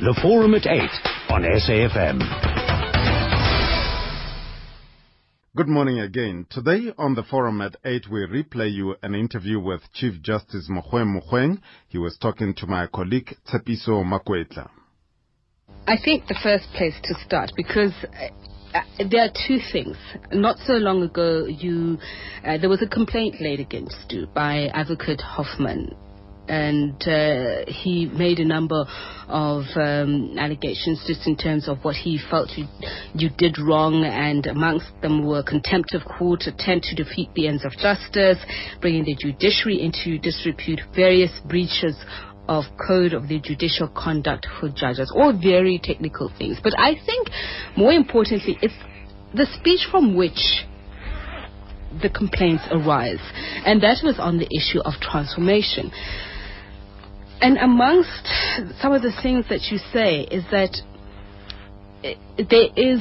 The Forum at 8 on SAFM. Good morning again. Today on the forum at 8, we replay you an interview with Chief Justice Mogoeng Mogoeng. He was talking to my colleague Tshepiso Makwetla. I think the first place to start, because uh, uh, there are two things. Not so long ago, you uh, there was a complaint laid against you by Advocate Hoffman and uh, he made a number of um, allegations just in terms of what he felt you, you did wrong, and amongst them were contempt of court, attempt to defeat the ends of justice, bringing the judiciary into disrepute, various breaches of code of the judicial conduct for judges, all very technical things. But I think more importantly, it's the speech from which the complaints arise, and that was on the issue of transformation. And amongst some of the things that you say is that there is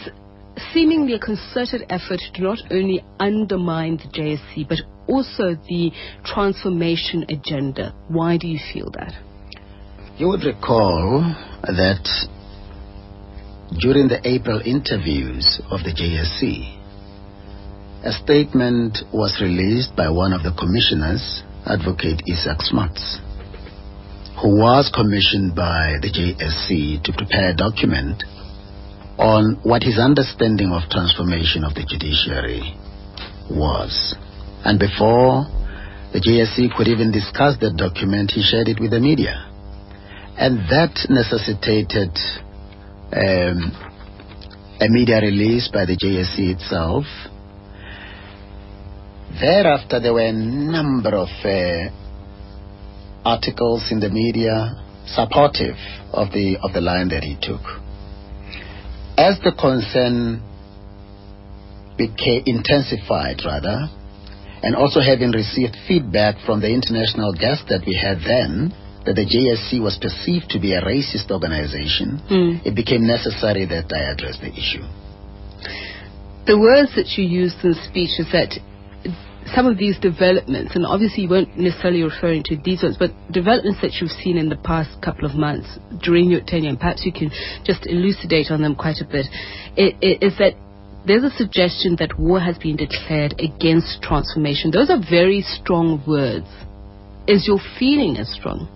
seemingly a concerted effort to not only undermine the JSC but also the transformation agenda. Why do you feel that? You would recall that during the April interviews of the JSC, a statement was released by one of the commissioners, Advocate Izak Smuts who was commissioned by the JSC to prepare a document on what his understanding of transformation of the judiciary was. And before the JSC could even discuss that document, he shared it with the media. And that necessitated um, a media release by the JSC itself. Thereafter, there were a number of uh, articles in the media supportive of the of the line that he took. As the concern became intensified rather, and also having received feedback from the international guests that we had then, that the JSC was perceived to be a racist organization, mm. it became necessary that I address the issue. The words that you used in the speech is that some of these developments, and obviously you weren't necessarily referring to these ones, but developments that you've seen in the past couple of months during your tenure, and perhaps you can just elucidate on them quite a bit, it, it, is that there's a suggestion that war has been declared against transformation. Those are very strong words. Is your feeling as strong?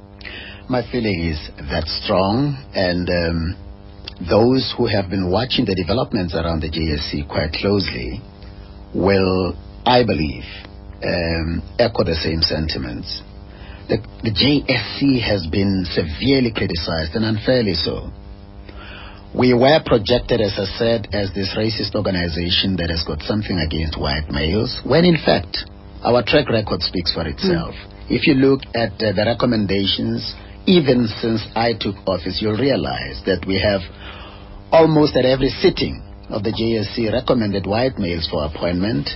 My feeling is that strong, and um, those who have been watching the developments around the JSC quite closely will I believe, um, echo the same sentiments. The, the JSC has been severely criticized and unfairly so. We were projected, as I said, as this racist organization that has got something against white males, when in fact, our track record speaks for itself. Mm. If you look at uh, the recommendations, even since I took office, you'll realize that we have almost at every sitting of the JSC recommended white males for appointment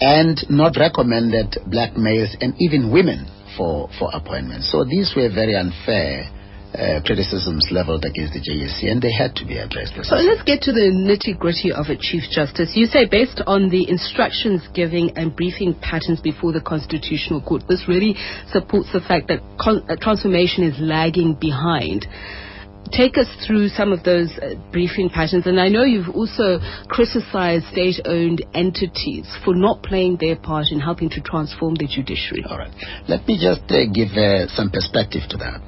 and not recommended black males and even women for, for appointments. So these were very unfair uh, criticisms leveled against the JSC, and they had to be addressed. So let's get to the nitty gritty of it, Chief Justice. You say, based on the instructions giving and briefing patterns before the Constitutional Court, this really supports the fact that con- uh, transformation is lagging behind take us through some of those uh, briefing patterns. And I know you've also criticized state owned entities for not playing their part in helping to transform the judiciary. All right. Let me just uh, give uh, some perspective to that.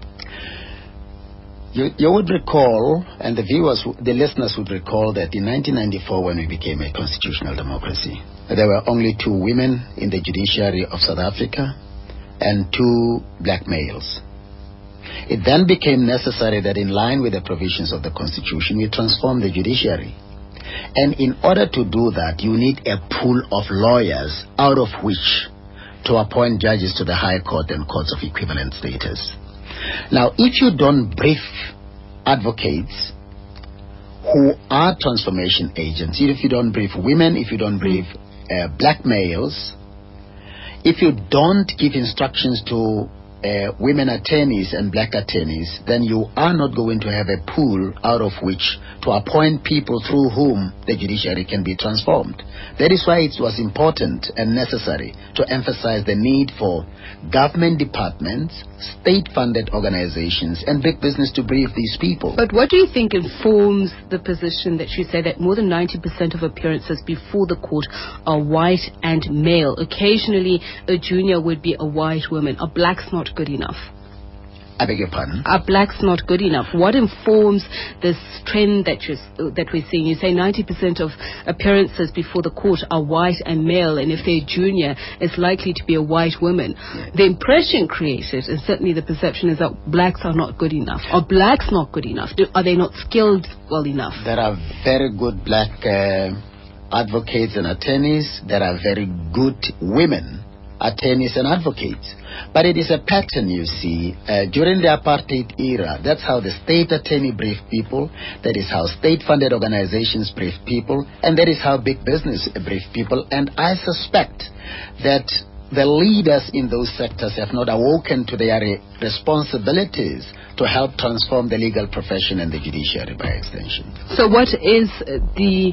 You, you, would recall, and the viewers, the listeners would recall that in 1994, when we became a constitutional democracy, there were only two women in the judiciary of South Africa and two black males. It then became necessary that in line with the provisions of the Constitution, we transform the judiciary. And in order to do that, you need a pool of lawyers out of which to appoint judges to the High Court and courts of equivalent status. Now, if you don't brief advocates who are transformation agents, if you don't brief women, if you don't brief uh, black males, if you don't give instructions to uh, women attorneys and black attorneys, then you are not going to have a pool out of which to appoint people through whom the judiciary can be transformed. That is why it was important and necessary to emphasize the need for government departments, state-funded organizations, and big business to brief these people. But what do you think informs the position that you say that more than 90% of appearances before the court are white and male? Occasionally, a junior would be a white woman. Are blacks not good enough? I beg your pardon? Are blacks not good enough? What informs this trend that you that we're seeing? You say 90% of appearances before the court are white and male, and if they're junior, it's likely to be a white woman. The impression created, and certainly the perception, is that blacks are not good enough. Are blacks not good enough? Do, are they not skilled well enough? There are very good black uh, advocates and attorneys. There are very good women attorneys and advocates. But it is a pattern, you see. Uh, during the apartheid era, that's how the state attorney briefed people, that is how state funded organizations briefed people, and that is how big business briefed people. And I suspect that the leaders in those sectors have not awoken to their responsibilities to help transform the legal profession and the judiciary by extension. So, what is the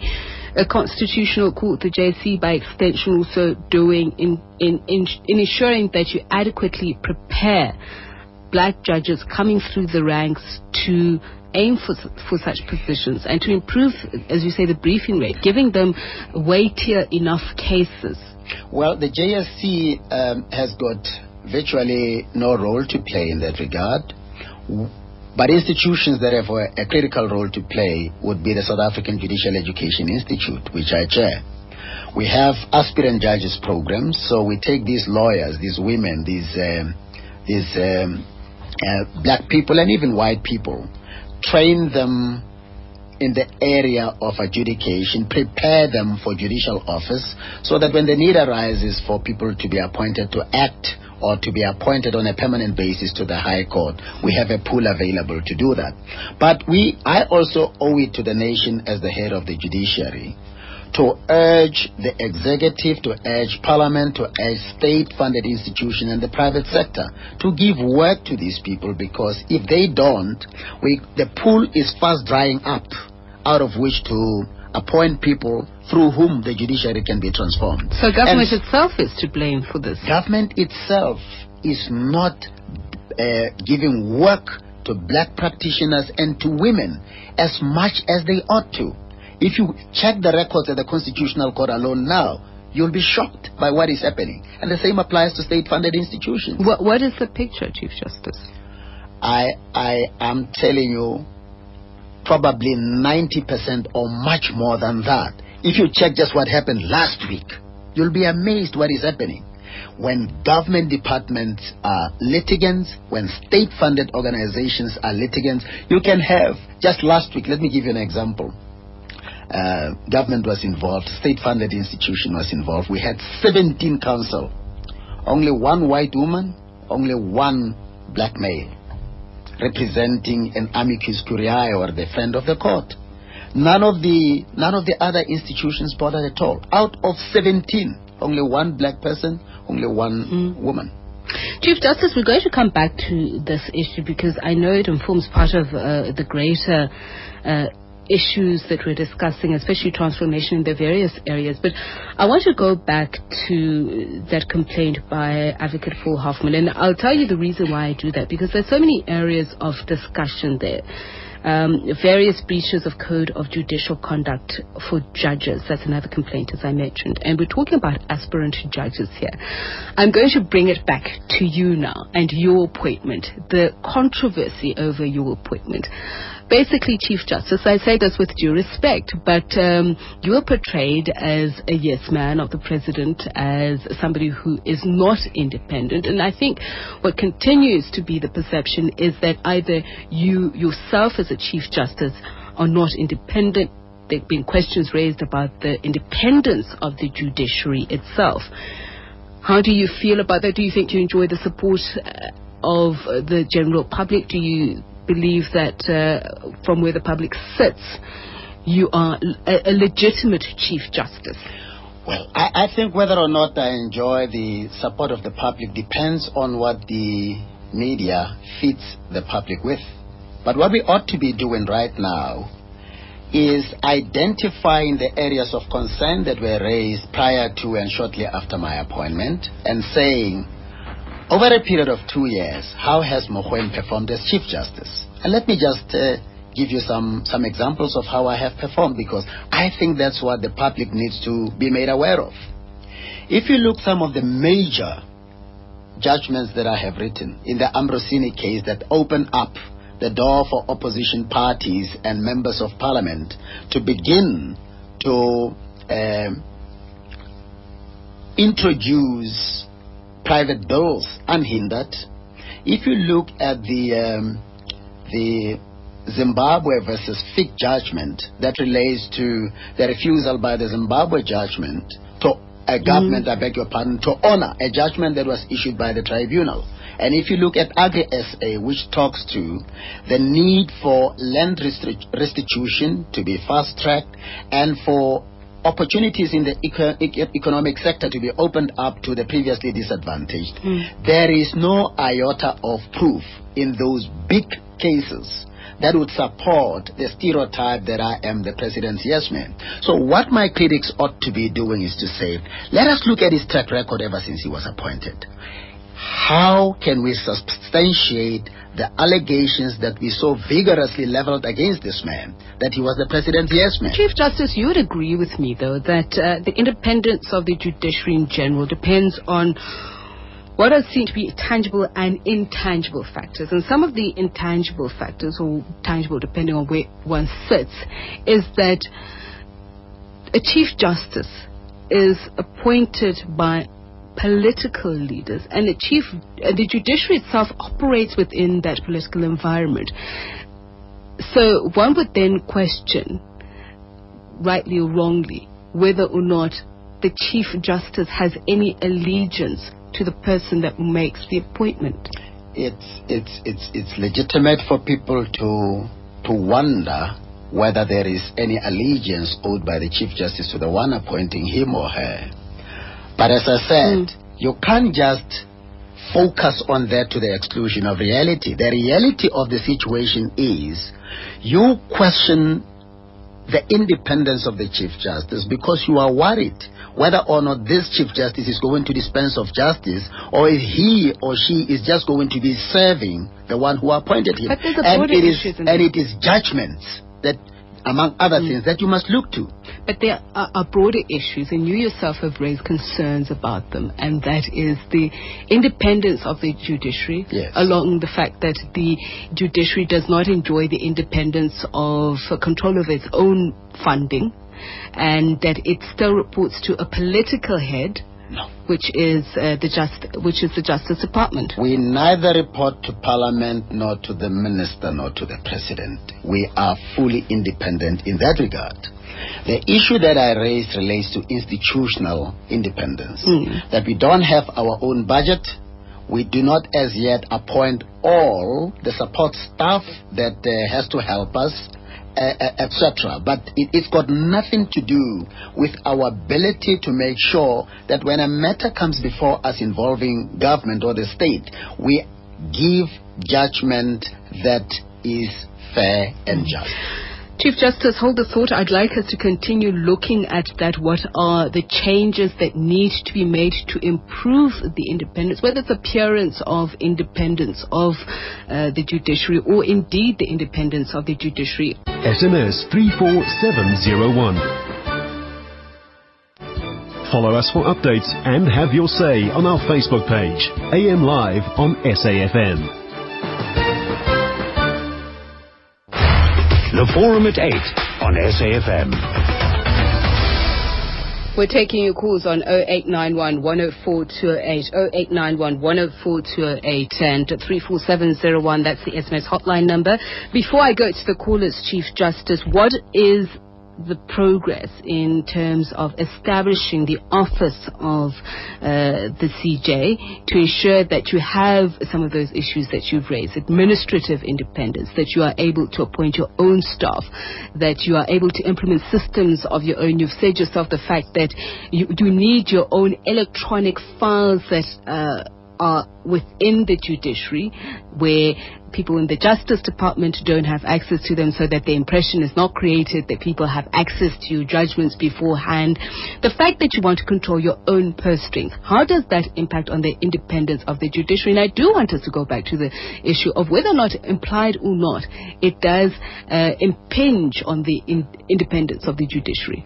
a constitutional court, the JSC by extension also doing in, in, in, in ensuring that you adequately prepare black judges coming through the ranks to aim for, for such positions and to improve, as you say, the briefing rate, giving them weightier enough cases? Well, the JSC um, has got virtually no role to play in that regard. But institutions that have a, a critical role to play would be the South African Judicial Education Institute, which I chair. We have aspirant judges programs, so we take these lawyers, these women, these um, these um, uh, black people and even white people, train them in the area of adjudication, prepare them for judicial office, so that when the need arises for people to be appointed to act or to be appointed on a permanent basis to the High Court, we have a pool available to do that. But we, I also owe it to the nation as the head of the judiciary to urge the executive, to urge parliament, to urge state-funded institutions and the private sector to give work to these people because if they don't, we, the pool is fast drying up out of which to appoint people through whom the judiciary can be transformed. So government and itself is to blame for this? Government itself is not uh, giving work to black practitioners and to women as much as they ought to. If you check the records at the Constitutional Court alone now, you'll be shocked by what is happening. And the same applies to state-funded institutions. What, what is the picture, Chief Justice? I, I am telling you, probably 90% or much more than that. If you check just what happened last week, you'll be amazed what is happening. When government departments are litigants, when state funded organizations are litigants, you can have, just last week, let me give you an example. Uh, government was involved, state funded institution was involved. We had 17 counsel, only one white woman, only one black male representing an amicus curiae or the friend of the court. None of the none of the other institutions bothered at all. Out of 17, only one black person, only one mm. woman. Chief Justice, we're going to come back to this issue because I know it informs part of uh, the greater uh, issues that we're discussing, especially transformation in the various areas. But I want to go back to that complaint by Advocate Paul Hoffman, and I'll tell you the reason why I do that because there's so many areas of discussion there um, various breaches of code of judicial conduct for judges. That's another complaint, as I mentioned. And we're talking about aspirant judges here. I'm going to bring it back to you now and your appointment, the controversy over your appointment basically, Chief Justice, I say this with due respect, but um, you are portrayed as a yes man of the president, as somebody who is not independent. And I think what continues to be the perception is that either you yourself as a Chief Justice are not independent. There have been questions raised about the independence of the judiciary itself. How do you feel about that? Do you think you enjoy the support uh, of the general public? Do you believe that uh, from where the public sits, you are a, a legitimate Chief Justice? Well, I, I, think whether or not I enjoy the support of the public depends on what the media feeds the public with. But what we ought to be doing right now is identifying the areas of concern that were raised prior to and shortly after my appointment and saying, over a period of two years, how has Mogoeng performed as Chief Justice? And let me just uh, give you some, some examples of how I have performed because I think that's what the public needs to be made aware of. If you look some of the major judgments that I have written in the Ambrosini case that open up the door for opposition parties and members of parliament to begin to um, introduce private bills unhindered. If you look at the um, the Zimbabwe versus Fick judgment that relates to the refusal by the Zimbabwe judgment to a government, I beg your pardon, to honor a judgment that was issued by the tribunal. And if you look at Agri SA, which talks to the need for land restitution to be fast tracked and for opportunities in the eco- eco- economic sector to be opened up to the previously disadvantaged, hmm. there is no iota of proof in those big cases that would support the stereotype that I am the president's yes man. So what my critics ought to be doing is to say, let us look at his track record ever since he was appointed. How can we substantiate the allegations that we so vigorously leveled against this man, that he was the president's yes man? Chief Justice, you would agree with me, though, that uh, the independence of the judiciary in general depends on what are seen to be tangible and intangible factors. And some of the intangible factors, or tangible depending on where one sits, is that a Chief Justice is appointed by political leaders and the chief uh, the judiciary itself operates within that political environment so one would then question rightly or wrongly whether or not the chief justice has any allegiance to the person that makes the appointment It's it's it's it's legitimate for people to to wonder whether there is any allegiance owed by the Chief Justice to the one appointing him or her. But as I said, hmm. you can't just focus on that to the exclusion of reality. The reality of the situation is you question the independence of the Chief Justice because you are worried whether or not this Chief Justice is going to dispense of justice or if he or she is just going to be serving the one who appointed him. But there's a and it is and it is judgments that among other things that you must look to. But there are, are broader issues, and you yourself have raised concerns about them, and that is the independence of the judiciary, Yes. along the fact that the judiciary does not enjoy the independence of uh, control of its own funding, and that it still reports to a political head, No. which is uh, the just, which is the Justice Department. We neither report to Parliament nor to the Minister nor to the President. We are fully independent in that regard. The issue that I raised relates to institutional independence. That we don't have our own budget. We do not as yet appoint all the support staff that uh, has to help us Eh, eh, etc. But it, it's got nothing to do with our ability to make sure that when a matter comes before us involving government or the state, we give judgment that is fair and just. Chief Justice, hold the thought. I'd like us to continue looking at that. What are the changes that need to be made to improve the independence, whether it's appearance of independence of uh, the judiciary or indeed the independence of the judiciary. SMS 34701. Follow us for updates and have your say on our Facebook page, AM Live on SAFM. The Forum at 8 on SAFM. We're taking your calls on 0891 104 208, 0891 104 208, and 34701. That's the SMS hotline number. Before I go to the callers, Chief Justice, what is the progress in terms of establishing the office of uh, the CJ to ensure that you have some of those issues that you've raised, administrative independence, that you are able to appoint your own staff, that you are able to implement systems of your own. You've said yourself the fact that you need your own electronic files that uh, are within the judiciary where people in the Justice Department don't have access to them so that the impression is not created that people have access to judgments beforehand. The fact that you want to control your own purse strings, how does that impact on the independence of the judiciary? And I do want us to go back to the issue of whether or not, implied or not, it does uh, impinge on the in- independence of the judiciary.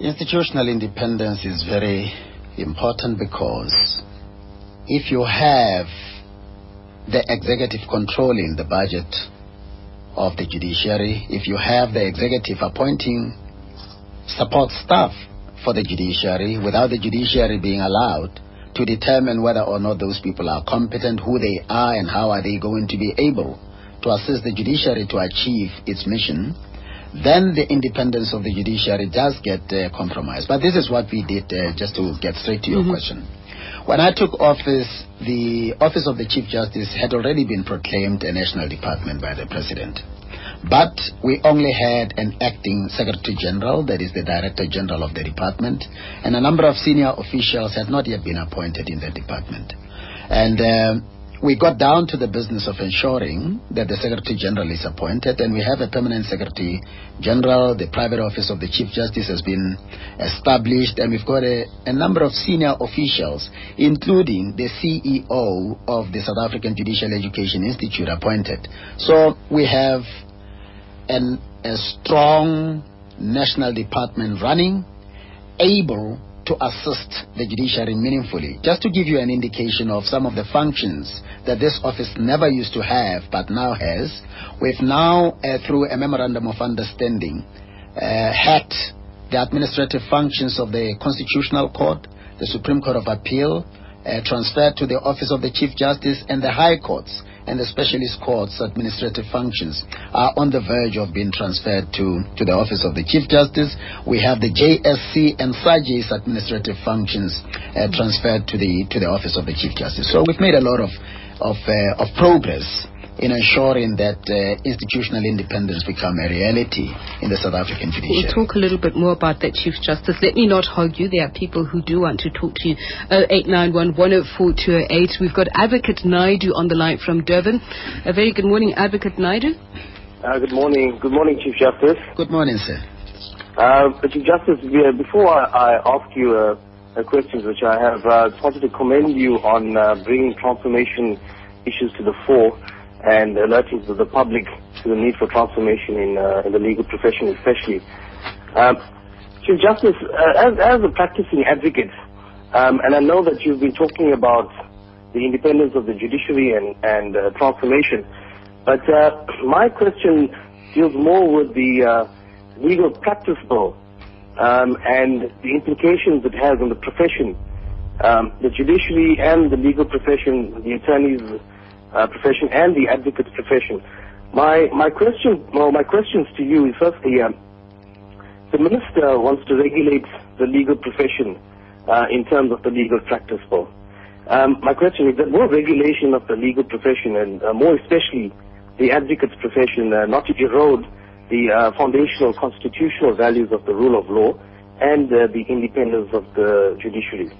Institutional independence is very important because if you have the executive controlling the budget of the judiciary, if you have the executive appointing support staff for the judiciary without the judiciary being allowed to determine whether or not those people are competent, who they are, and how are they going to be able to assist the judiciary to achieve its mission, then the independence of the judiciary does get uh, compromised. But this is what we did, uh, just to get straight to your Mhm. question. When I took office, the office of the Chief Justice had already been proclaimed a national department by the President. But we only had an acting Secretary General, that is the Director General of the department, and a number of senior officials had not yet been appointed in the department. And um we got down to the business of ensuring that the Secretary General is appointed, and we have a permanent Secretary General. The private office of the Chief Justice has been established, and we've got a, a number of senior officials, including the CEO of the South African Judicial Education Institute, appointed. So we have an, a strong national department running, able to assist the judiciary meaningfully. Just to give you an indication of some of the functions that this office never used to have but now has, we've now, uh, through a memorandum of understanding, uh, had the administrative functions of the Constitutional Court, the Supreme Court of Appeal, uh, transferred to the Office of the Chief Justice and the High Courts and the Specialist Courts administrative functions are on the verge of being transferred to, to the Office of the Chief Justice. We have the JSC and SAJ's administrative functions uh, transferred to the, to the Office of the Chief Justice. So we've made a lot of, of, uh, of progress in ensuring that uh, institutional independence become a reality in the South African judiciary. We'll judiciary. talk a little bit more about that, Chief Justice. Let me not hog you. There are people who do want to talk to you. 0891 104 208. We've got Advocate Naidu on the line from Durban. A very good morning, Advocate Naidu. Uh, good morning. Good morning, Chief Justice. Good morning, sir. Uh, Chief Justice, before I, I ask you uh, uh, questions which I have, uh, just wanted to commend you on uh, bringing transformation issues to the fore and alerting the public to the need for transformation in, uh, in the legal profession especially. Um, Chief Justice, uh, as, as a practicing advocate, um, and I know that you've been talking about the independence of the judiciary and, and uh, transformation, but uh, my question deals more with the uh, legal practice bill um, and the implications it has on the profession, um, the judiciary and the legal profession, the attorneys uh, profession and the advocate profession. My my question, well, my questions to you is firstly, um, the minister wants to regulate the legal profession uh, in terms of the legal practice bill. Um, my question is that more regulation of the legal profession and uh, more especially the advocate's profession uh, not to erode the uh, foundational constitutional values of the rule of law and uh, the independence of the judiciary.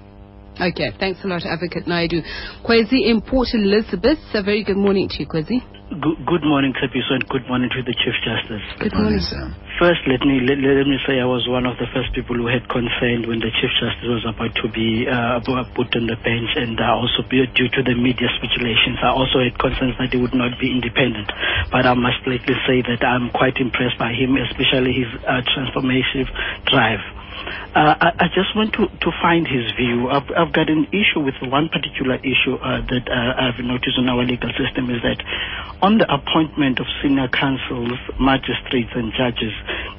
Okay, thanks a lot, Advocate Naidu. Kwezi in Port Elizabeth. A very good morning to you, Kwezi. Good, good morning, Tshepiso, and good morning to the Chief Justice. Good morning. sir. First, let me let, let me say I was one of the first people who had concern when the Chief Justice was about to be uh, put on the bench, and uh, also due to the media speculations, I also had concerns that he would not be independent. But I must lately say that I'm quite impressed by him, especially his uh, transformative drive. Uh, I, I just want to, to find his view. I've, I've got an issue with one particular issue uh, that uh, I've noticed in our legal system is that on the appointment of senior counsels, magistrates, and judges,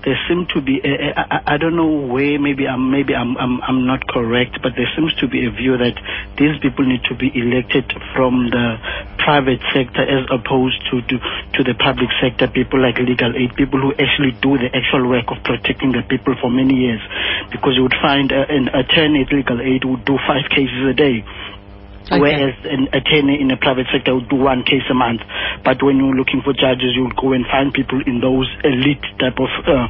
there seem to be a, a, I, I don't know where maybe I'm maybe I'm, I'm I'm not correct, but there seems to be a view that these people need to be elected from the private sector as opposed to to, to the public sector. People like legal aid, people who actually do the actual work of protecting the people for many years because you would find uh, an attorney at legal aid would do five cases a day. Okay. Whereas an attorney in the private sector would do one case a month. But when you're looking for judges, you'll go and find people in those elite type of uh,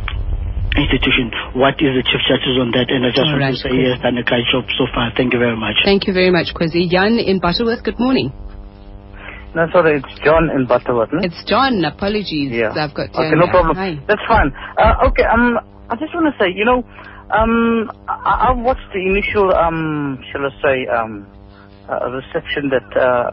institution. What is the Chief Justice on that? And I just All want right, to say he has done a great job so far. Thank you very much. Thank you very much, Kwezi. Jan in Butterworth, good morning. No, sorry, it's John in Butterworth. No? It's John. Apologies. Yeah. I've got Okay, no problem. Hi. That's fine. Uh, okay, um, I just want to say, you know, um, I, I watched the initial, um, shall I say, um, uh, reception that uh,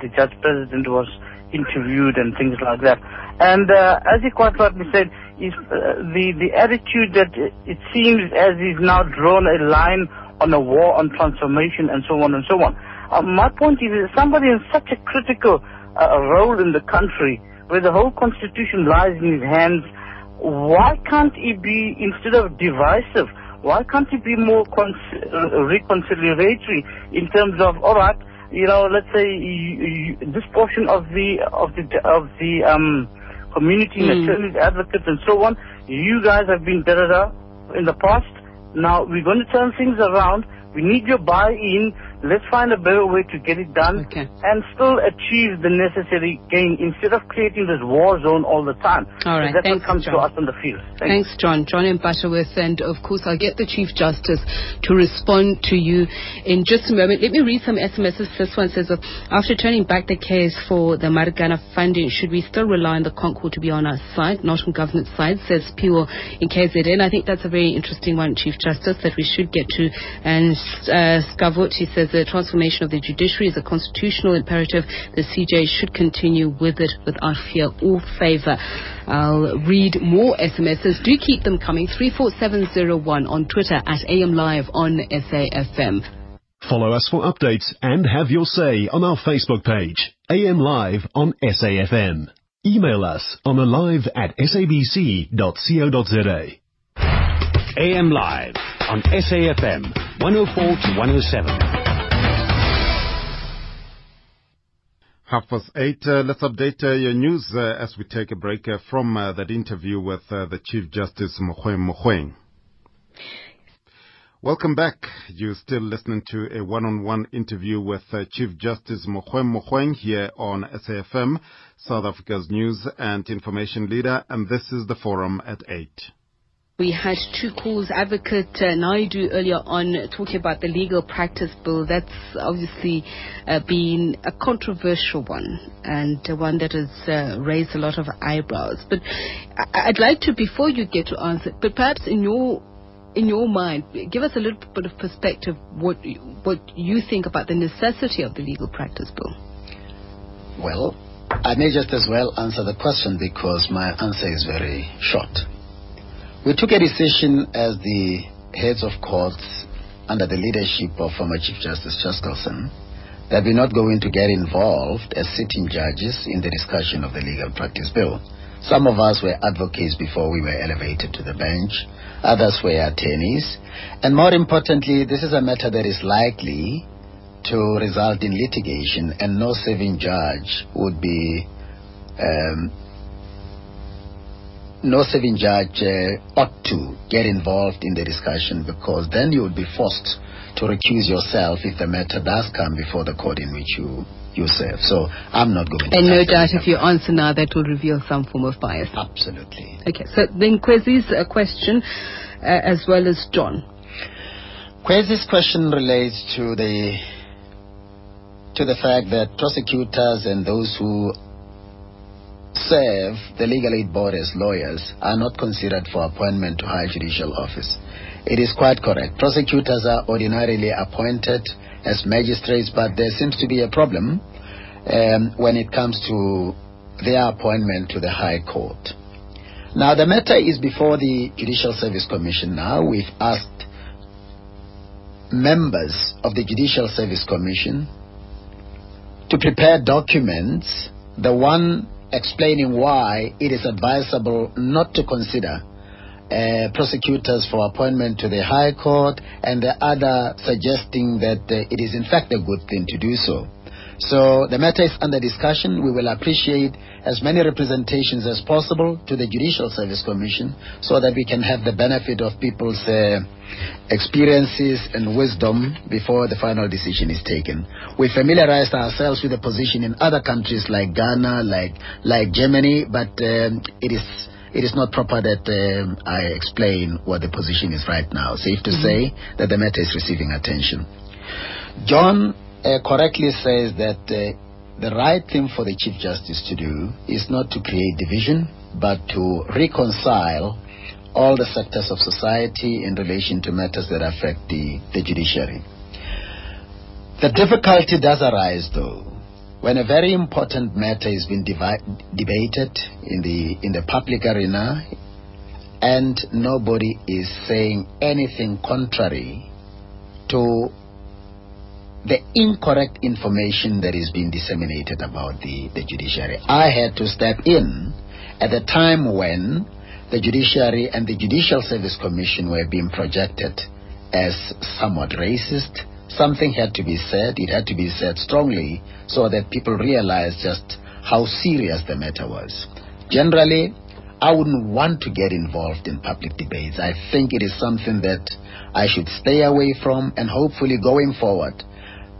the judge president was interviewed and things like that. And uh, as he quite rightly said, is uh, the the attitude that it, seems as he's now drawn a line on a war on transformation and so on and so on. Uh, my point is, somebody in such a critical uh, role in the country, where the whole constitution lies in his hands, why can't he be, instead of divisive, why can't he be more uh, reconciliatory in terms of, all right, you know, let's say you, you, this portion of the of the of the um, community, Mm. advocates, and so on, you guys have been da da da in the past. Now we're going to turn things around. We need your buy-in. Let's find a better way to get it done Okay. and still achieve the necessary gain instead of creating this war zone all the time. All right, That's thanks, what comes John. to us on the field. Thank you. Thanks, John. John in Butterworth. And of course, I'll get the Chief Justice to respond to you in just a moment. Let me read some SMSs. This one says, after turning back the case for the Marikana funding, should we still rely on the ConCourt to be on our side, not on government side, says Piwo in KZN. I think that's a very interesting one, Chief Justice, that we should get to. And uh, he says the transformation of the judiciary is a constitutional imperative. The CJ should continue with it without fear or favor. I'll read more SMSs. Do keep them coming. 34701 on Twitter at AM Live on SAFM. Follow us for updates and have your say on our Facebook page, AM Live on SAFM. Email us on alive at sabc.co.za. AM Live on SAFM 104 to 107. Half past eight. Uh, let's update uh, your news uh, as we take a break uh, from uh, that interview with uh, the Chief Justice Mogoeng. Welcome back. You're still listening to a one-on-one interview with Chief Justice Mogoeng Mogoeng here on SAFM, South Africa's news and information leader, and this is the forum at eight. We had two calls. Advocate uh, Naidu earlier on talking about the legal practice bill. That's obviously uh, been a controversial one and one that has uh, raised a lot of eyebrows. But I'd like to, before you get to answer, but perhaps in your in your mind, give us a little bit of perspective what what you think about the necessity of the legal practice bill. Well, I may just as well answer the question because my answer is very short. We took a decision as the heads of courts under the leadership of former Chief Justice Chaskalson that we're not going to get involved as sitting judges in the discussion of the legal practice bill. Some of us were advocates before we were elevated to the bench. Others were attorneys. And more importantly, this is a matter that is likely to result in litigation, and no serving judge would be um, no serving judge uh, ought to get involved in the discussion because then you would be forced to recuse yourself if the matter does come before the court in which you you serve. So I'm not going to. And no doubt, if you answer now, that will reveal some form of bias. Absolutely. Okay, so then Kwezi's uh, question, uh, as well as John. Kwezi's question relates to the to the fact that prosecutors and those who serve the legal aid board as lawyers are not considered for appointment to high judicial office. It is quite correct. Prosecutors are ordinarily appointed as magistrates, but there seems to be a problem um, when it comes to their appointment to the High Court. Now, the matter is before the Judicial Service Commission now. We've asked members of the Judicial Service Commission to prepare documents, the one explaining why it is advisable not to consider uh, prosecutors for appointment to the High Court, and the other suggesting that uh, it is in fact a good thing to do so. So the matter is under discussion. We will appreciate as many representations as possible to the Judicial Service Commission so that we can have the benefit of people's uh, experiences and wisdom before the final decision is taken. We familiarized ourselves with the position in other countries like Ghana, like like Germany, but um, it is it is not proper that um, I explain what the position is right now. Safe to mm-hmm. say that the matter is receiving attention. John uh, correctly says that uh, the right thing for the Chief Justice to do is not to create division, but to reconcile all the sectors of society in relation to matters that affect the, the judiciary. The difficulty does arise, though, when a very important matter is being debated in the in the public arena, and nobody is saying anything contrary to the incorrect information that is being disseminated about the, the judiciary. I had to step in at the time when the judiciary and the Judicial Service Commission were being projected as somewhat racist, something had to be said. It had to be said strongly so that people realized just how serious the matter was. Generally, I wouldn't want to get involved in public debates. I think it is something that I should stay away from, and hopefully, going forward,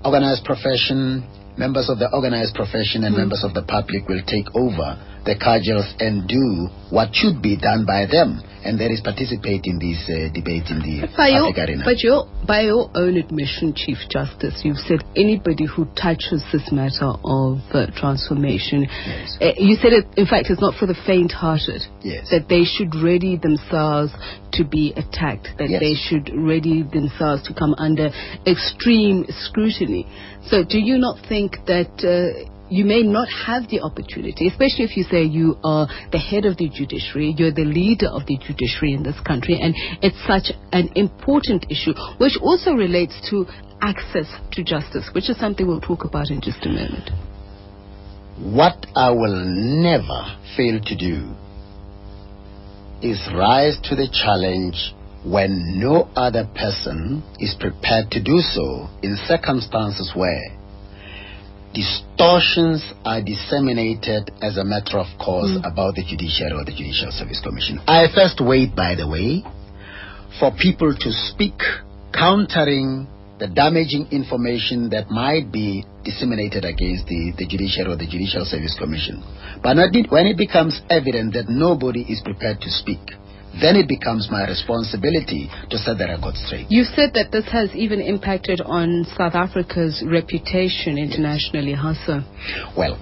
organized profession, members of the organized profession, and mm. members of the public will take over the cudgels and do what should be done by them, and that is participate in this uh, debate in the by public your, arena. But your, by your own admission, Chief Justice, you've said anybody who touches this matter of uh, transformation, yes. uh, you said it, in fact, it's not for the faint-hearted. Yes. That they should ready themselves to be attacked, that yes. they should ready themselves to come under extreme scrutiny. So do you not think that uh, you may not have the opportunity, especially if you say you are the head of the judiciary, you're the leader of the judiciary in this country, and it's such an important issue, which also relates to access to justice, which is something we'll talk about in just a moment. What I will never fail to do is rise to the challenge when no other person is prepared to do so in circumstances where distortions are disseminated as a matter of course mm. about the judiciary or the Judicial Service Commission. I first wait, by the way, for people to speak countering the damaging information that might be disseminated against the, the judiciary or the Judicial Service Commission. But when it becomes evident that nobody is prepared to speak, then it becomes my responsibility to set the record straight. You said that this has even impacted on South Africa's reputation internationally. How so? Well,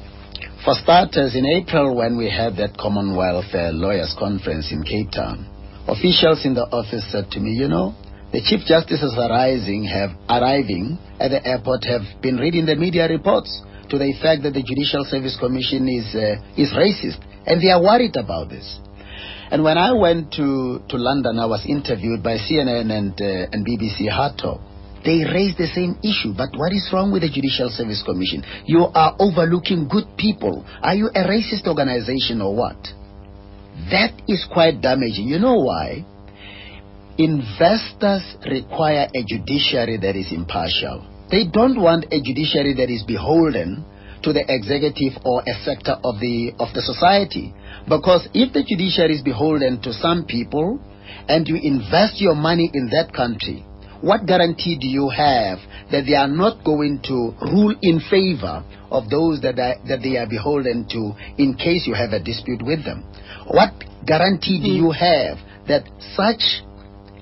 for starters, in April when we had that Commonwealth uh, Lawyers Conference in Cape Town, officials in the office said to me, you know, the Chief Justices arising have, arriving at the airport have been reading the media reports to the effect that the Judicial Service Commission is, uh, is racist, and they are worried about this. And when I went to, to London, I was interviewed by CNN and, uh, and BBC Hard Talk. They raised the same issue, but what is wrong with the Judicial Service Commission? You are overlooking good people. Are you a racist organization or what? That is quite damaging. You know why? Investors require a judiciary that is impartial. They don't want a judiciary that is beholden to the executive or a sector of the of the society. Because if the judiciary is beholden to some people and you invest your money in that country, what guarantee do you have that they are not going to rule in favor of those that, are, that they are beholden to in case you have a dispute with them? What guarantee do you hmm. have that such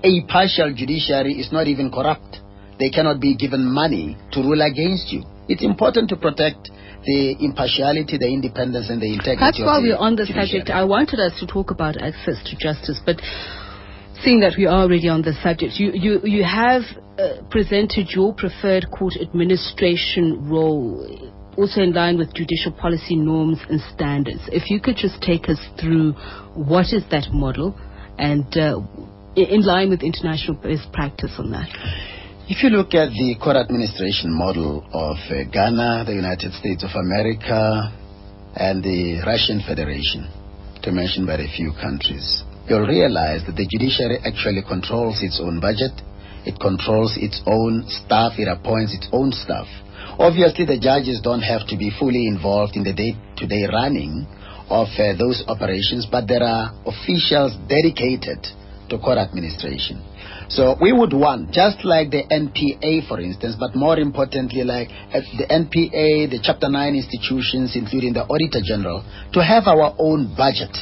a partial judiciary is not even corrupt? They cannot be given money to rule against you. It's important to protect the impartiality, the independence, and the integrity. That's why we're on the subject. I wanted us to talk about access to justice, but seeing that we are already on the subject, you you you have uh, presented your preferred court administration role. Also in line with judicial policy norms and standards. If you could just take us through what is that model and uh, in line with international best practice on that. If you look at the court administration model of uh, Ghana, the United States of America, and the Russian Federation, to mention but a few countries, you'll realize that the judiciary actually controls its own budget, it controls its own staff, it appoints its own staff. Obviously, the judges don't have to be fully involved in the day-to-day running of uh, those operations, but there are officials dedicated to court administration. So we would want, just like the NPA, for instance, but more importantly, like uh, the NPA, the Chapter 9 institutions, including the Auditor General, to have our own budget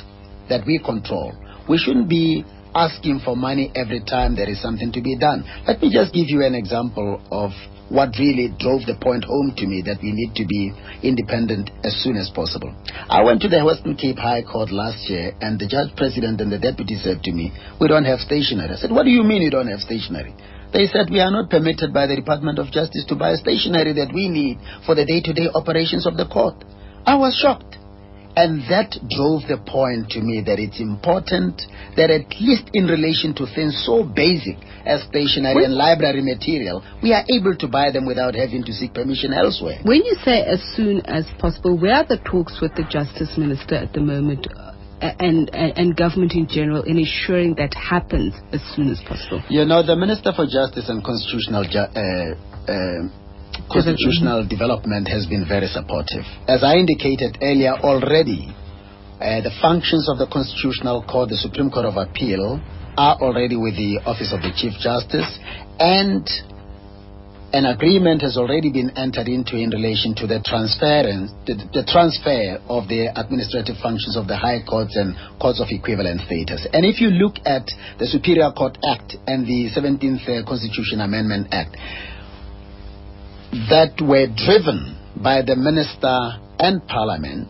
that we control, we shouldn't be asking for money every time there is something to be done. Let me just give you an example of what really drove the point home to me that we need to be independent as soon as possible. I went to the Western Cape High Court last year, and the judge president and the deputy said to me, We don't have stationery. I said, What do you mean you don't have stationery? They said we are not permitted by the Department of Justice to buy stationery that we need for the day to day operations of the court. I was shocked. And that drove the point to me that it's important that at least in relation to things so basic as stationery when, and library material, we are able to buy them without having to seek permission elsewhere. When you say as soon as possible, where are the talks with the Justice Minister at the moment? Uh, and, and, and, government in general in ensuring that happens as soon as possible? You know, the Minister for Justice and Constitutional ju- uh, uh, constitutional development has been very supportive. As I indicated earlier already, uh, the functions of the Constitutional Court, the Supreme Court of Appeal, are already with the Office of the Chief Justice, and an agreement has already been entered into in relation to the the, the, transfer of the administrative functions of the high courts and courts of equivalent status. And if you look at the Superior Court Act and the 17th uh, Constitution Amendment Act, that were driven by the minister and parliament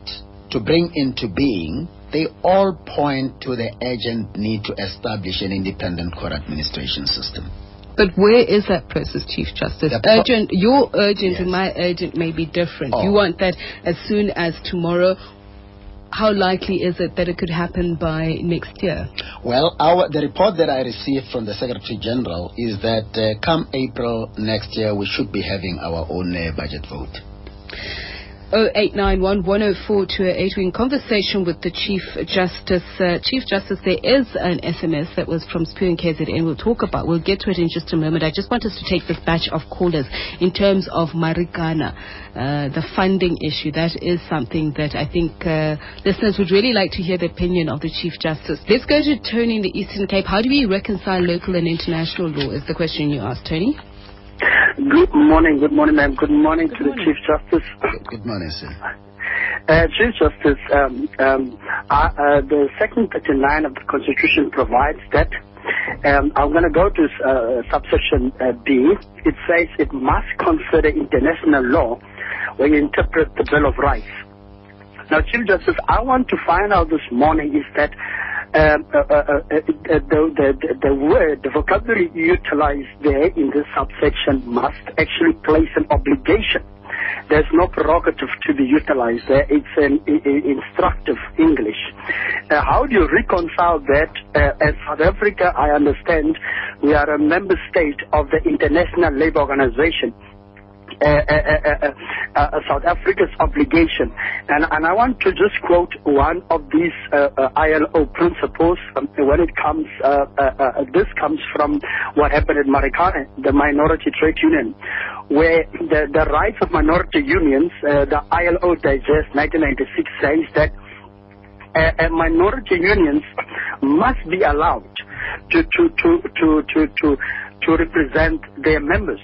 to bring into being, they all point to the urgent need to establish an independent court administration system. But where is that process, Chief Justice? urgent, your urgent yes. and my urgent may be different. Oh. You want that as soon as tomorrow how likely is it that it could happen by next year? Well, our, the report that I received from the Secretary General is that uh, come April next year, we should be having our own uh, budget vote. 0891 104 We're in conversation with the Chief Justice. Uh, Chief Justice, there is an SMS that was from and KZN. We'll talk about, we'll get to it in just a moment. I just want us to take this batch of callers in terms of Marikana, uh, the funding issue. That is something that I think uh, listeners would really like to hear the opinion of the Chief Justice. Let's go to Tony in the Eastern Cape. How do we reconcile local and international law is the question you asked, Tony. Good morning, good morning, ma'am. Good morning good to morning. the Chief Justice. Good morning, sir. Uh, Chief Justice, um, um, uh, uh, the Section 39 of the Constitution provides that um, I'm going to go to uh, subsection uh, B. It says it must consider international law when you interpret the Bill of Rights. Now, Chief Justice, I want to find out this morning is that um, uh, uh, uh, the, the, the word, the vocabulary utilized there in this subsection must actually place an obligation. There's no prerogative to be utilized there. It's an instructive English. Uh, how do you reconcile that? Uh, as South Africa, I understand, we are a member state of the International Labour Organization. Uh, uh, uh, South Africa's obligation. And, and I want to just quote one of these ILO principles um, when it comes, this comes from what happened in Marikana, the minority trade union, where the, the rights of minority unions, the ILO Digest 1996 says that uh, minority unions must be allowed to to to to to, to represent their members.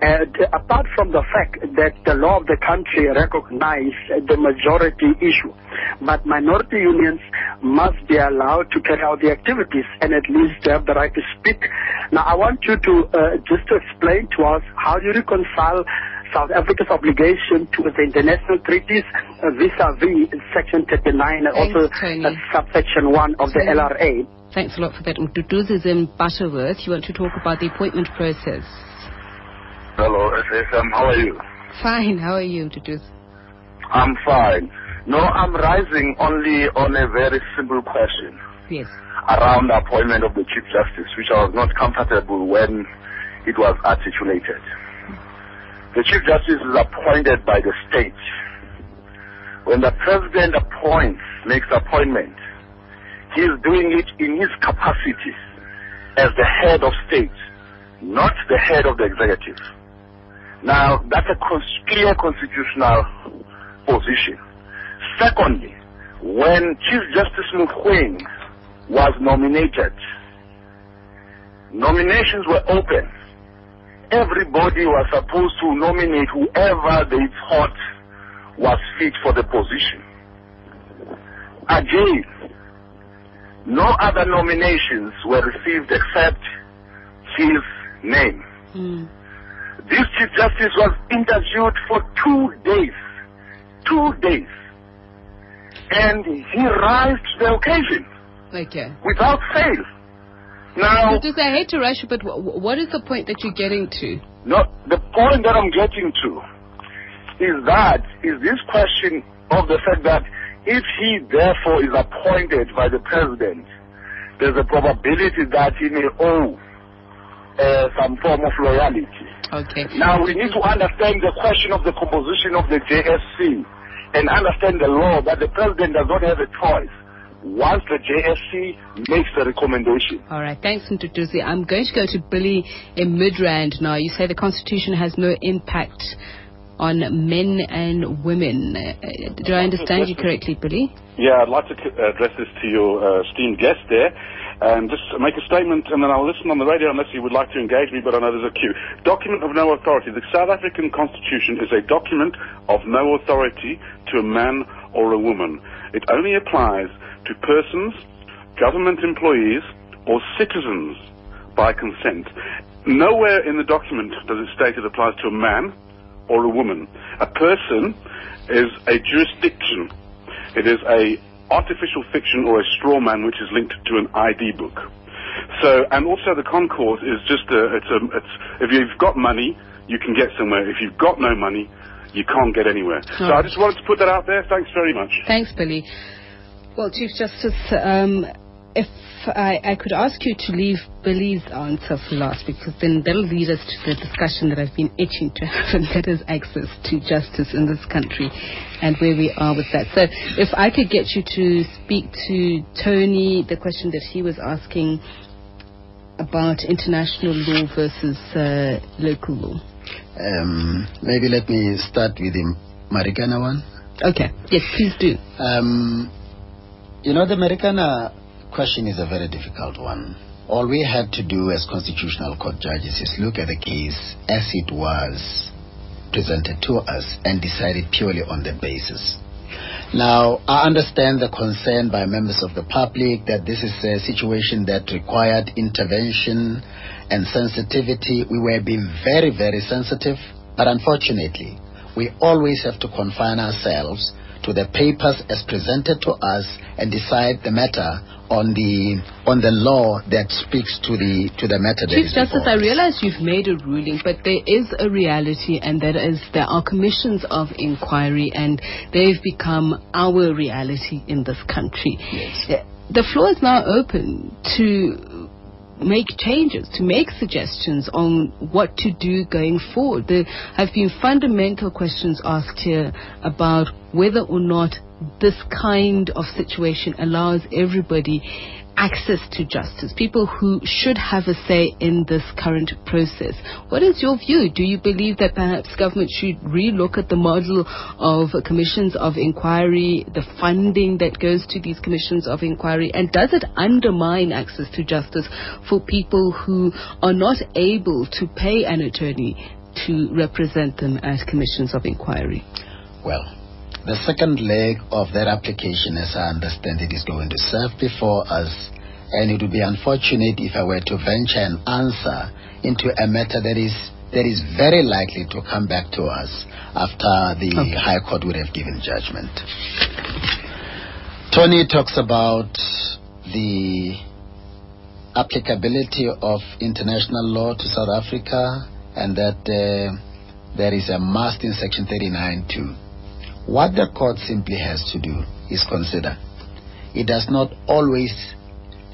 And apart from the fact that the law of the country recognizes the majority issue, but minority unions must be allowed to carry out the activities and at least have the right to speak. Now, I want you to uh, just to explain to us how you reconcile South Africa's obligation to the international treaties uh, vis-a-vis Section 39 and also uh, subsection 1 of the LRA. Thanks a lot for that. Mduduzi is in Butterworth. You want to talk about the appointment process? Hello, SSM. How are you? Fine. How are you, Tutus? I'm fine. No, I'm rising only on a very simple question. Yes. Around the appointment of the Chief Justice, which I was not comfortable when it was articulated. The Chief Justice is appointed by the state. When the President appoints, makes appointment, he is doing it in his capacity as the head of state, not the head of the executive. Now, that's a clear constitutional position. Secondly, when Chief Justice Mogoeng was nominated, nominations were open. Everybody was supposed to nominate whoever they thought was fit for the position. Again, no other nominations were received except his name. Mm. This Chief Justice was interviewed for two days. Two days. And he rise to the occasion Okay. without fail. Now, I hate to rush you, but wh- wh- what is the point that you're getting to? no, the point that I'm getting to is that, is this question of the fact that if he therefore is appointed by the president, there's a probability that he may owe uh, some form of loyalty. Okay. Now we need to understand the question of the composition of the JSC and understand the law that the president does not have a choice once the JSC makes the recommendation. All right. Thanks, Ntutuzi. I'm going to go to Billy in Midrand now. You say the Constitution has no impact on men and women. Uh, do I understand you correctly, Billy? Yeah, I'd like to address this to your uh, esteemed guest there. And just make a statement, and then I'll listen on the radio unless you would like to engage me, but I know there's a queue. Document of no authority. The South African Constitution is a document of no authority to a man or a woman. It only applies to persons, government employees, or citizens by consent. Nowhere in the document does it state it applies to a man or a woman. A person is a jurisdiction. It is a artificial fiction or a straw man which is linked to an ID book. So, and also the ConCourt is just a, it's a, it's, if you've got money, you can get somewhere. If you've got no money, you can't get anywhere. So I just wanted to put that out there. Thanks very much. Thanks, Billy. Well, Chief Justice, um, if I, I could ask you to leave Billy's answer for last, because then that'll lead us to the discussion that I've been itching to have, and that is access to justice in this country and where we are with that. So, if I could get you to speak to Tony, the question that he was asking about international law versus uh, local law. Um, maybe let me start with the Marikana one. Okay, yes, please do. Um, you know, the Marikana question is a very difficult one. All we had to do as constitutional court judges is look at the case as it was presented to us and decide it purely on that basis. Now, I understand the concern by members of the public that this is a situation that required intervention and sensitivity. We were being very, very sensitive, but unfortunately, we always have to confine ourselves to the papers as presented to us and decide the matter on the on the law that speaks to the to the matter Chief Justice, I realize you've made a ruling, but there is a reality, and that is there are commissions of inquiry, and they've become our reality in this country. Uh, The floor is now open to make changes, to make suggestions on what to do going forward. There have been fundamental questions asked here about whether or not this kind of situation allows everybody access to justice, people who should have a say in this current process. What is your view? Do you believe that perhaps government should relook at the model of commissions of inquiry, the funding that goes to these commissions of inquiry, and does it undermine access to justice for people who are not able to pay an attorney to represent them at commissions of inquiry? Well, the second leg of that application, as I understand it, is going to serve before us, and it would be unfortunate if I were to venture an answer into a matter that is that is very likely to come back to us after the Okay. High Court would have given judgment. Tony talks about the applicability of international law to South Africa and that uh, there is a must in Section 39.2. What the court simply has to do is consider. It does not always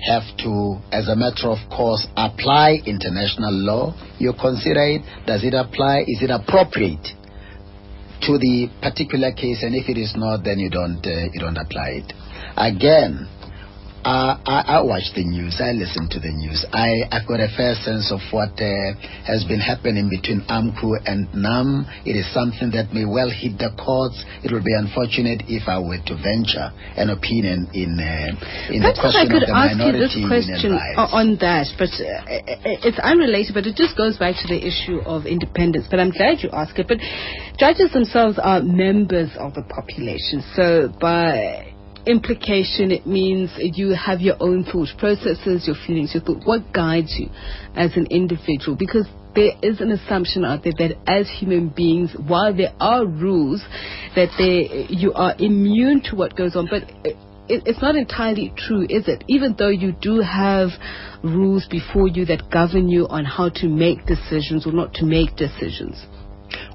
have to, as a matter of course, apply international law. You consider it. Does it apply? Is it appropriate to the particular case? And if it is not, then you don't uh, you don't apply it. Again, uh, I, I watch the news. I listen to the news. I, I've got a fair sense of what uh, has been happening between AMCU and NUM. It is something that may well hit the courts. It would be unfortunate if I were to venture an opinion in uh, in the Perhaps question I could of the ask you this question union rights. o- on that, but uh, it's unrelated, but it just goes back to the issue of independence. But I'm glad you asked it. But judges themselves are members of the population, so by implication, it means you have your own thought processes, your feelings, your thought. What guides you as an individual? Because there is an assumption out there that as human beings, while there are rules, that they, you are immune to what goes on. But it, it's not entirely true, is it? Even though you do have rules before you that govern you on how to make decisions or not to make decisions.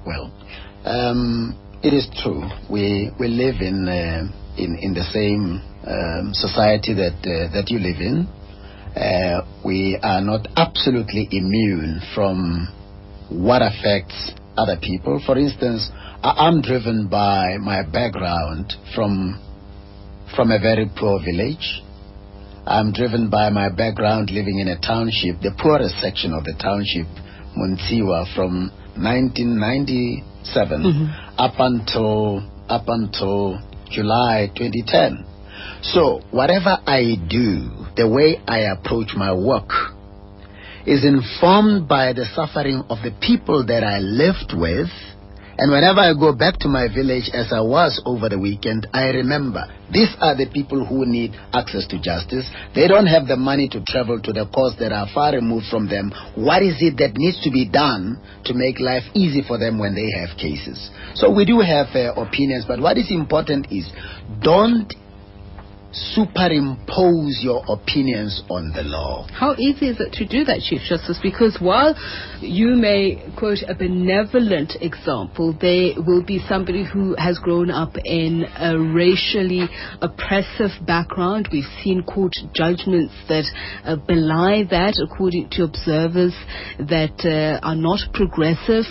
Well, um, it is true. We we live in uh, in in the same um, society that uh, that you live in. Uh, we are not absolutely immune from what affects other people. For instance, I'm driven by my background from from a very poor village. I'm driven by my background living in a township, the poorest section of the township, Muntiwa, from 1997 Mm-hmm. up until up until July 2010. So whatever I do, the way I approach my work is informed by the suffering of the people that I lived with. And whenever I go back to my village as I was over the weekend, I remember these are the people who need access to justice. They don't have the money to travel to the courts that are far removed from them. What is it that needs to be done to make life easy for them when they have cases? So we do have uh, opinions, but what is important is don't superimpose your opinions on the law. How easy is it to do that, Chief Justice? Because while you may quote a benevolent example, there will be somebody who has grown up in a racially oppressive background. We've seen court judgments that uh, belie that, according to observers, that uh, are not progressive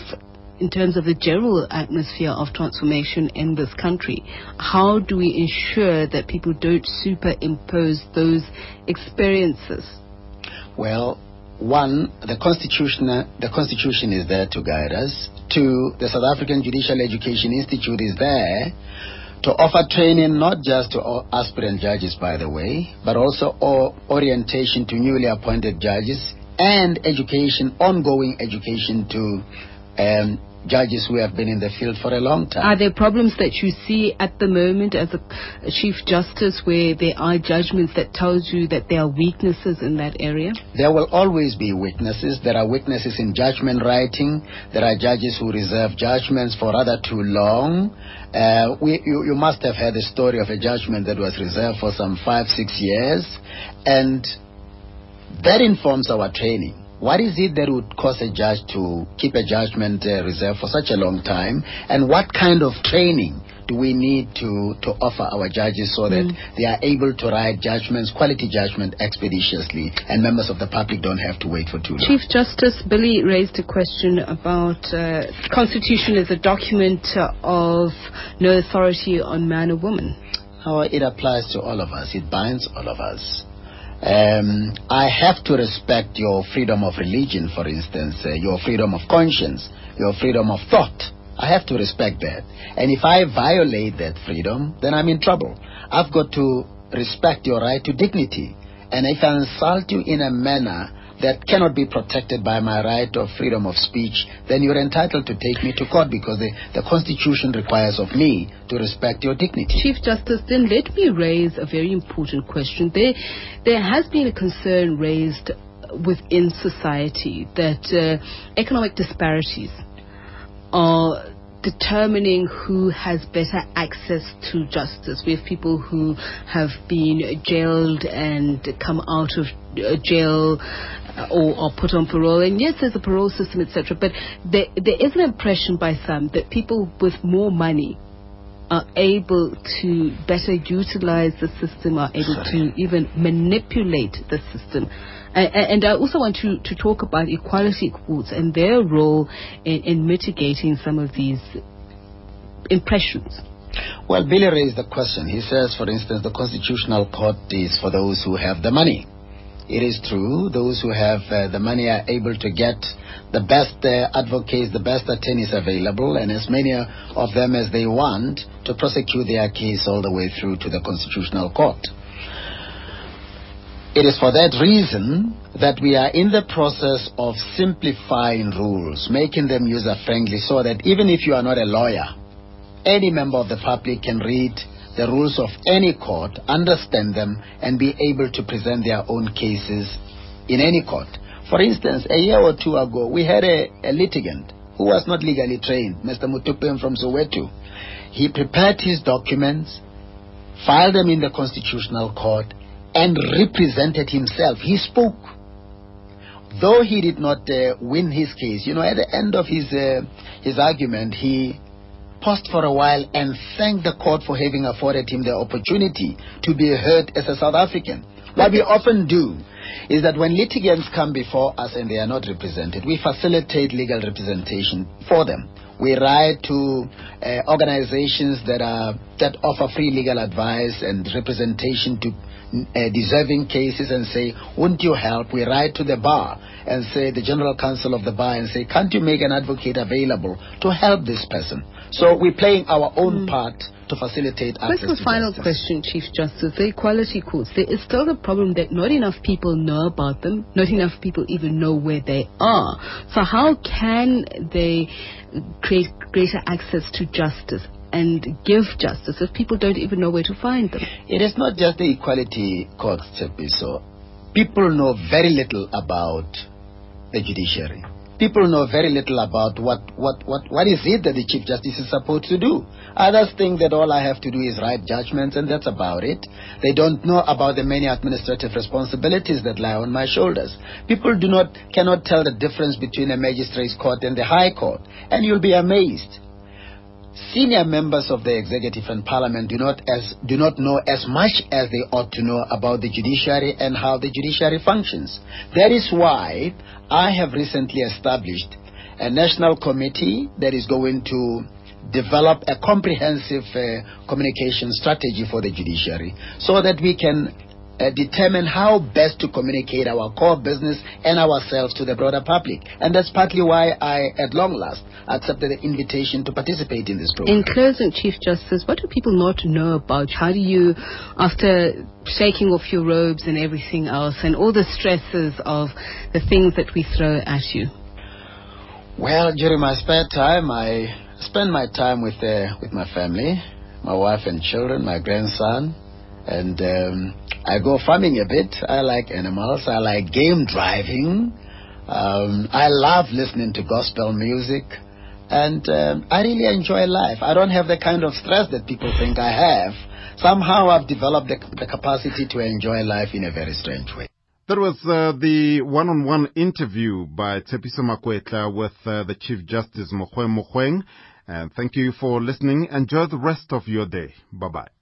in terms of the general atmosphere of transformation in this country. How do we ensure that people don't superimpose those experiences? Well, one, the constitution, the constitution is there to guide us. Two, the South African Judicial Education Institute is there to offer training not just to aspirant judges, by the way, but also orientation to newly appointed judges and education, ongoing education to um, judges who have been in the field for a long time. Are there problems that you see at the moment as a, Chief Justice where there are judgments that tells you that there are weaknesses in that area? There will always be weaknesses. There are weaknesses in judgment writing. There are judges who reserve judgments for rather too long. Uh, we, you, you must have heard the story of a judgment that was reserved for some five, six years. And that informs our training. What is it that would cause a judge to keep a judgment uh, reserved for such a long time? And what kind of training do we need to, to offer our judges so that they are able to write judgments, quality judgment expeditiously, and members of the public don't have to wait for too long? Chief Justice Billy raised a question about uh, Constitution is a document of no authority on man or woman. Oh, it applies to all of us. It binds all of us. Um, I have to respect your freedom of religion, for instance, uh, your freedom of conscience, your freedom of thought. I have to respect that. And if I violate that freedom, then I'm in trouble. I've got to respect your right to dignity. And if I insult you in a manner that cannot be protected by my right of freedom of speech, then you're entitled to take me to court because the, the Constitution requires of me to respect your dignity. Chief Justice, then let me raise a very important question. There, there has been a concern raised within society that uh, economic disparities are determining who has better access to justice. We have people who have been jailed and come out of uh, jail uh, or put on parole. And yes, there's a parole system, etc. But there, there is an impression by some that people with more money are able to better utilize the system, are able to even manipulate the system. And, and I also want to, to talk about equality courts and their role in, in mitigating some of these impressions. Well, Billy raised the question. He says, for instance, the Constitutional Court is for those who have the money. It is true, those who have uh, the money are able to get the best uh, advocates, the best attorneys available, and as many of them as they want to prosecute their case all the way through to the Constitutional Court. It is for that reason that we are in the process of simplifying rules, making them user friendly so that even if you are not a lawyer, any member of the public can read the rules of any court, understand them, and be able to present their own cases in any court. For instance, a year or two ago, we had a, a litigant who was not legally trained, Mr. Mutupem from Soweto. He prepared his documents, filed them in the Constitutional Court, and represented himself. He spoke. Though he did not uh, win his case, you know, at the end of his, uh, his argument, he paused for a while and thanked the court for having afforded him the opportunity to be heard as a South African. What we often do is that when litigants come before us and they are not represented, we facilitate legal representation for them. We write to uh, organizations that are that offer free legal advice and representation to uh, deserving cases and say, wouldn't you help? We write to the bar and say, the general counsel of the bar and say, can't you make an advocate available to help this person? So we're playing our own mm. part to facilitate access What's the final justice. question, Chief Justice? The equality courts. There is still the problem that not enough people know about them. Not enough people even know where they are. So how can they create greater access to justice? and give justice if people don't even know where to find them? It is not just the equality courts, So people know very little about the judiciary people know very little about what, what, what, what is it that the Chief Justice is supposed to do. Others think that all I have to do is write judgments and that's about it. They don't know about the many administrative responsibilities that lie on my shoulders. People do not, cannot tell the difference between a magistrate's court and the high court. And you'll be amazed senior members of the executive and parliament do not as do not know as much as they ought to know about the judiciary and how the judiciary functions. That is why I have recently established a national committee that is going to develop a comprehensive uh, communication strategy for the judiciary so that we can uh, determine how best to communicate our core business and ourselves to the broader public. And that's partly why I, at long last, accepted the invitation to participate in this program. In closing, Chief Justice, what do people not know about? How do you, after shaking off your robes and everything else, and all the stresses of the things that we throw at you? Well, during my spare time, I spend my time with uh, with my family, my wife and children, my grandson, and um, I go farming a bit. I like animals. I like game driving. Um, I love listening to gospel music. And um, I really enjoy life. I don't have the kind of stress that people think I have. Somehow I've developed the, the capacity to enjoy life in a very strange way. That was uh, the one-on-one interview by Tshepiso Makwetla with uh, the Chief Justice Mogoeng Mogoeng. And thank you for listening. Enjoy the rest of your day. Bye-bye.